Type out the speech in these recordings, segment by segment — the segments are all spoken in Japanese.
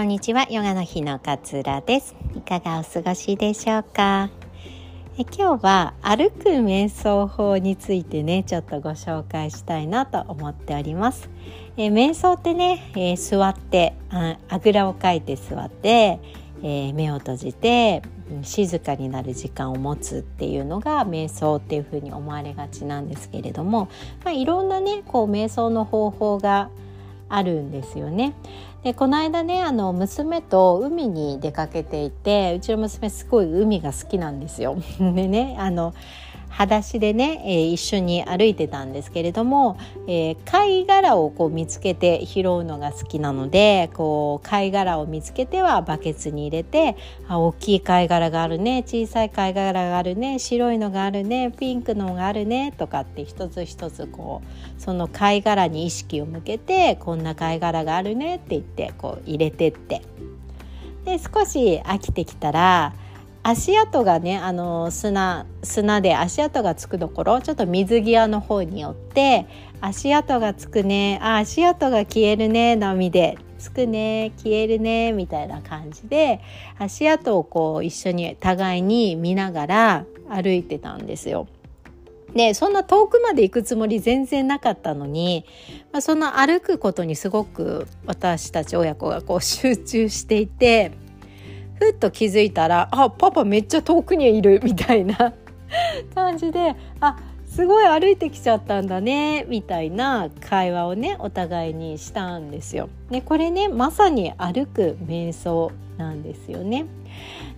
こんにちは。ヨガの日の勝浦です。いかがお過ごしでしょうか？え今日は歩く瞑想法についてねちょっとご紹介したいなと思っております。え瞑想ってね、えー、座ってああぐらをかいて座って、えー、目を閉じて静かになる時間を持つっていうのが瞑想っていうふうに思われがちなんですけれども、まあ、いろんなねこう瞑想の方法があるんですよね。でこの間ねあの娘と海に出かけていてうちの娘すごい海が好きなんですよ。でねあの裸足でね、えー、一緒に歩いてたんですけれども、えー、貝殻をこう見つけて拾うのが好きなのでこう貝殻を見つけてはバケツに入れてあ大きい貝殻があるね小さい貝殻があるね白いのがあるねピンクのがあるねとかって一つ一つこうその貝殻に意識を向けてこんな貝殻があるねって言ってこう入れてって。で少し飽きてきたら足跡がねあの砂砂で足跡がつくところちょっと水際の方によって足跡がつくねあ足跡が消えるね波でつくね消えるねみたいな感じで足跡をこう一緒に互いに見ながら歩いてたんですよ。でそんな遠くまで行くつもり全然なかったのに、まあ、その歩くことにすごく私たち親子がこう集中していてふっと気づいたらあパパめっちゃ遠くにいるみたいな 感じであすごい歩いてきちゃったんだねみたいな会話をねお互いにしたんですよ。ね、これねまさに歩く瞑想なんですよね。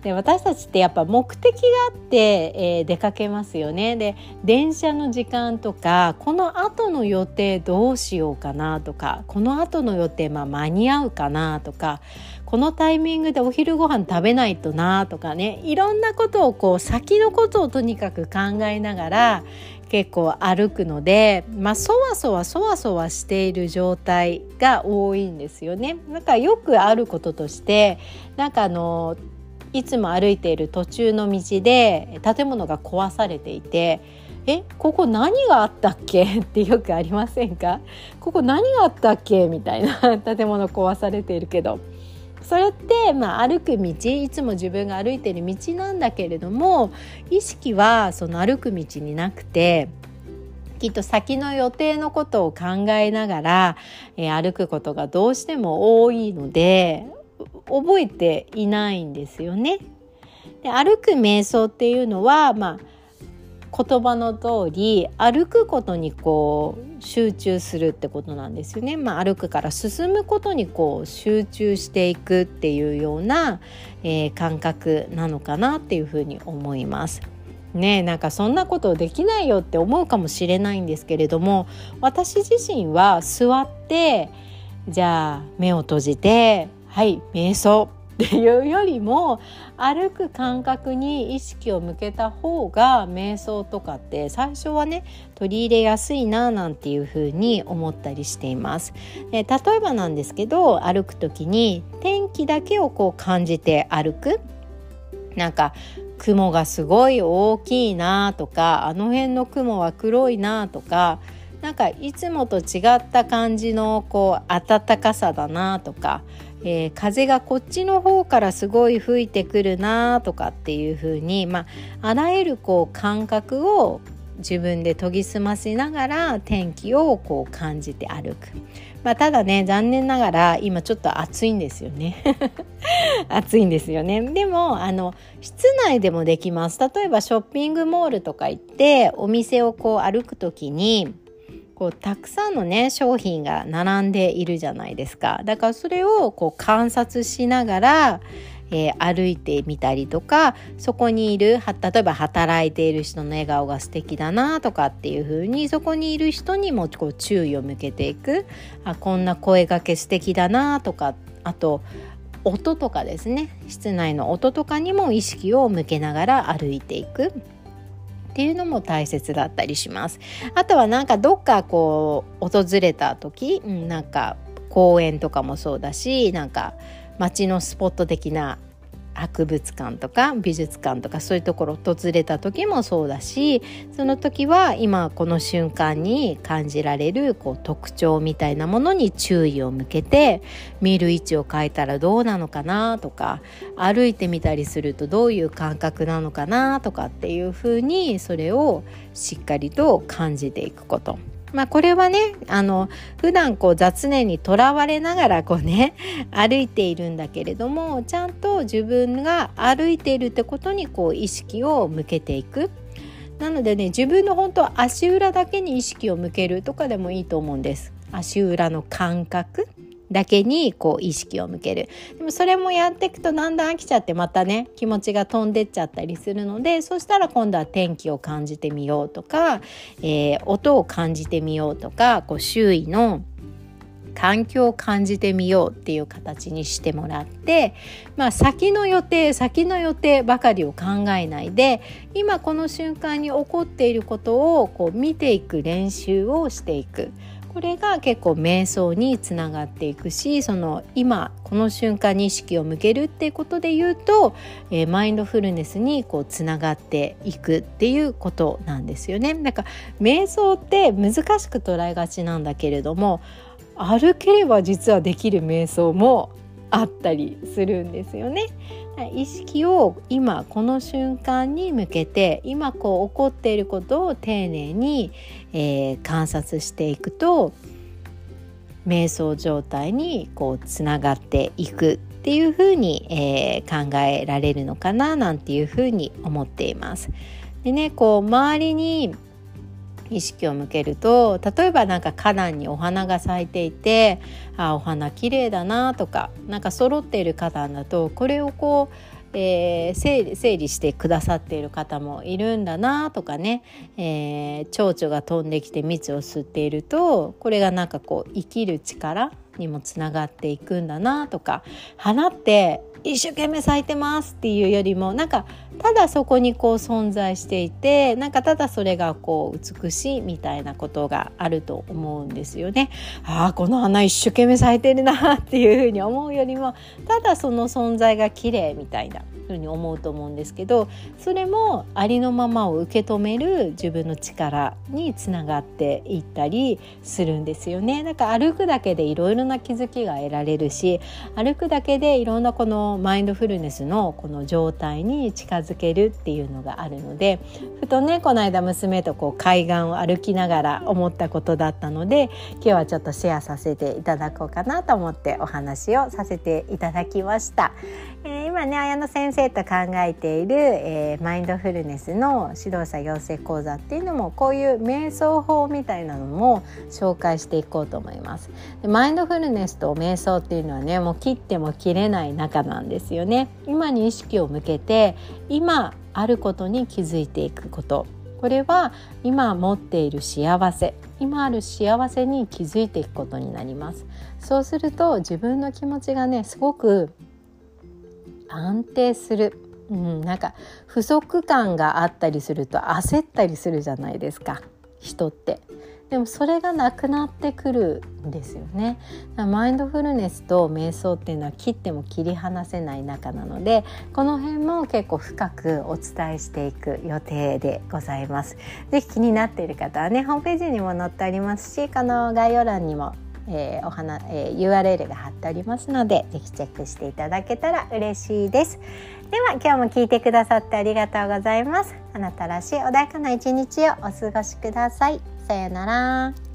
で私たちってやっぱ目的があって、えー、出かけますよね。で電車の時間とかこの後の予定どうしようかなとかこの後の予定、まあ、間に合うかなとかこのタイミングでお昼ご飯食べないとなとかねいろんなことをこう先のことをとにかく考えながら結構歩くので、まあ、そわそわそわそわしている状態が多いんですよね。なんかよくあることとしてなんかあのいつも歩いている途中の道で建物が壊されていてえここ何があったっけ？ってよくありませんか？ここ何があったっけ？みたいな 建物壊されているけど。それって、まあ、歩く道いつも自分が歩いてる道なんだけれども意識はその歩く道になくてきっと先の予定のことを考えながら、えー、歩くことがどうしても多いので覚えていないんですよね。で歩く瞑想っていうのは、まあ、言葉の通り歩くことにこう集中するってことなんですよね。まあ、歩くから進むことにこう集中していくっていうような、えー、感覚なのかなっていうふうに思います。ねなんかそんなことできないよって思うかもしれないんですけれども私自身は座ってじゃあ目を閉じてはい瞑想っていうよりも歩く感覚に意識を向けた方が瞑想とかって最初はね取り入れやすいななんていうふうに思ったりしています。例えばなんですけど歩く時に天気だけをこう感じて歩くなんか雲がすごい大きいなとかあの辺の雲は黒いなとかなんかいつもと違った感じのこう暖かさだなとか、えー、風がこっちの方からすごい吹いてくるなとかっていう風にまああらゆるこう感覚を自分で研ぎ澄ましながら天気をこう感じて歩く。まあ、ただね残念ながら今ちょっと暑いんですよね。暑いんですよね。でもあの室内でもできます。例えばショッピングモールとか行ってお店をこう歩く時にこうたくさんのね商品が並んでいるじゃないですか。だからそれをこう観察しながら、えー、歩いてみたりとかそこにいる例えば働いている人の笑顔が素敵だなとかっていう風にそこにいる人にもこう注意を向けていく。あこんな声がけ素敵だなとかあと音とかですね。室内の音とかにも意識を向けながら歩いていく。っていうのも大切だったりします。あとはなんかどっかこう訪れた時、うん、なんか公園とかもそうだしなんか街のスポット的な博物館とか美術館とかそういうところを訪れた時もそうだしその時は今この瞬間に感じられるこう特徴みたいなものに注意を向けて見る位置を変えたらどうなのかなとか歩いてみたりするとどういう感覚なのかなとかっていうふうにそれをしっかりと感じていくこと。まあこれはねあの普段こう雑念にとらわれながらこうね 歩いているんだけれどもちゃんと自分が歩いているってことにこう意識を向けていく。なのでね自分の本当は足裏だけに意識を向けるとかでもいいと思うんです。足裏の感覚だけにこう意識を向けるでもそれもやっていくとだんだん飽きちゃってまたね気持ちが飛んでっちゃったりするのでそしたら今度は天気を感じてみようとか、えー、音を感じてみようとかこう周囲の環境を感じてみようっていう形にしてもらって、まあ、先の予定先の予定ばかりを考えないで今この瞬間に起こっていることをこう見ていく練習をしていく。これが結構瞑想につながっていくしその今この瞬間に意識を向けるっていうことで言うと、えー、マインドフルネスにこうつながっていくっていうことなんですよね。なんか瞑想って難しく捉えがちなんだけれども歩ければ実はできる瞑想もあったりするんですよね。意識を今この瞬間に向けて今こう起こっていることを丁寧に、えー、観察していくと瞑想状態にこうつながっていくっていうふうに、えー、考えられるのかななんていうふうに思っています。でねこう周りに意識を向けると例えばなんか花壇にお花が咲いていてあお花綺麗だなとかなんか揃っている花壇だとこれをこうえー、整理整理してくださっている方もいるんだなとかね、えー、蝶々が飛んできて蜜を吸っているとこれがなんかこう生きる力にもつながっていくんだなとか。花って一生懸命咲いてますっていうよりもなんかただそこにこう存在していてなんかただそれがこう美しいみたいなことがあると思うんですよね。ああこの花一生懸命咲いてるなっていうふうに思うよりもただその存在が綺麗みたいなふうに思うと思うんですけどそれもありのままを受け止める自分の力につながっていったりするんですよね。だから歩くだけでいろいろな気づきが得られるし歩くだけでいろんなこのマインドフルネスのこの状態に近づけるっていうのがあるのでふとねこの間娘とこう海岸を歩きながら思ったことだったので今日はちょっとシェアさせていただこうかなと思ってお話をさせていただきました。えー、今ね綾野先生と考えている、えー、マインドフルネスの指導者養成講座っていうのもこういう瞑想法みたいなのも紹介していこうと思います。でマインドフルネスと瞑想っていうのはねもう切っても切れない仲なんですよね。今に意識を向けて今あることに気づいていくことこれは今持っている幸せ今ある幸せに気づいていくことになりますそうすると自分の気持ちがねすごく安定する、うん、なんか不足感があったりすると焦ったりするじゃないですか。人って。でもそれがなくなってくるんですよね。マインドフルネスと瞑想っていうのは切っても切り離せない中なのでこの辺も結構深くお伝えしていく予定でございます。是非気になっている方はねホームページにも載ってありますしこの概要欄にもえー、お花、えー、URL が貼ってありますのでぜひチェックしていただけたら嬉しいです。では今日も聞いてくださってありがとうございます。あなたらしい穏やかな一日をお過ごしください。さようなら。